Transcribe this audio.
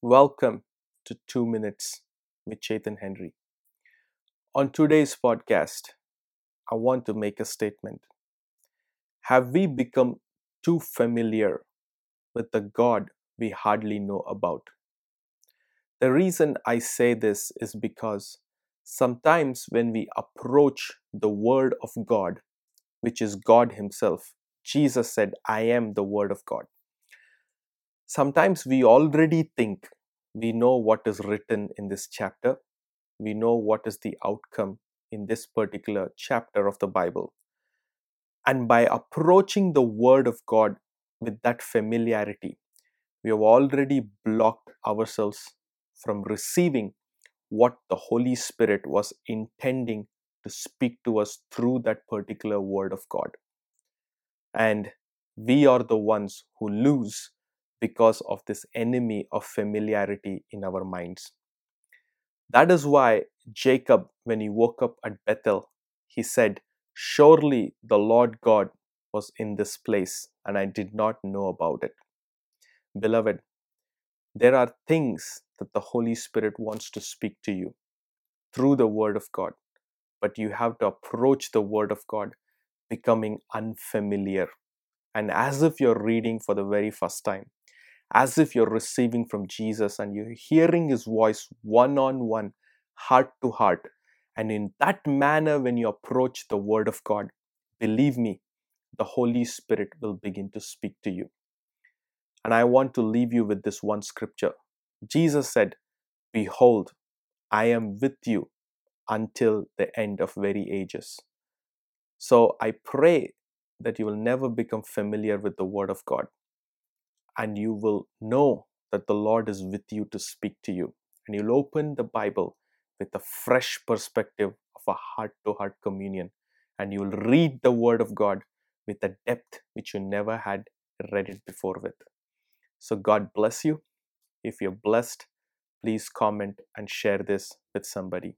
Welcome to Two Minutes with Chetan Henry. On today's podcast, I want to make a statement. Have we become too familiar with the God we hardly know about? The reason I say this is because sometimes when we approach the Word of God, which is God Himself, Jesus said, I am the Word of God. Sometimes we already think we know what is written in this chapter, we know what is the outcome in this particular chapter of the Bible. And by approaching the Word of God with that familiarity, we have already blocked ourselves from receiving what the Holy Spirit was intending to speak to us through that particular Word of God. And we are the ones who lose because of this enemy of familiarity in our minds. That is why Jacob, when he woke up at Bethel, he said, Surely the Lord God was in this place, and I did not know about it. Beloved, there are things that the Holy Spirit wants to speak to you through the Word of God, but you have to approach the Word of God becoming unfamiliar and as if you're reading for the very first time as if you're receiving from Jesus and you're hearing his voice one on one, heart to heart. And in that manner, when you approach the Word of God, believe me, the Holy Spirit will begin to speak to you. And I want to leave you with this one scripture. Jesus said, Behold, I am with you until the end of very ages. So I pray that you will never become familiar with the Word of God and you will know that the Lord is with you to speak to you. And you'll open the Bible with a fresh perspective of a heart to heart communion. And you'll read the Word of God with a depth which you never had read it before with. So, God bless you. If you're blessed, please comment and share this with somebody.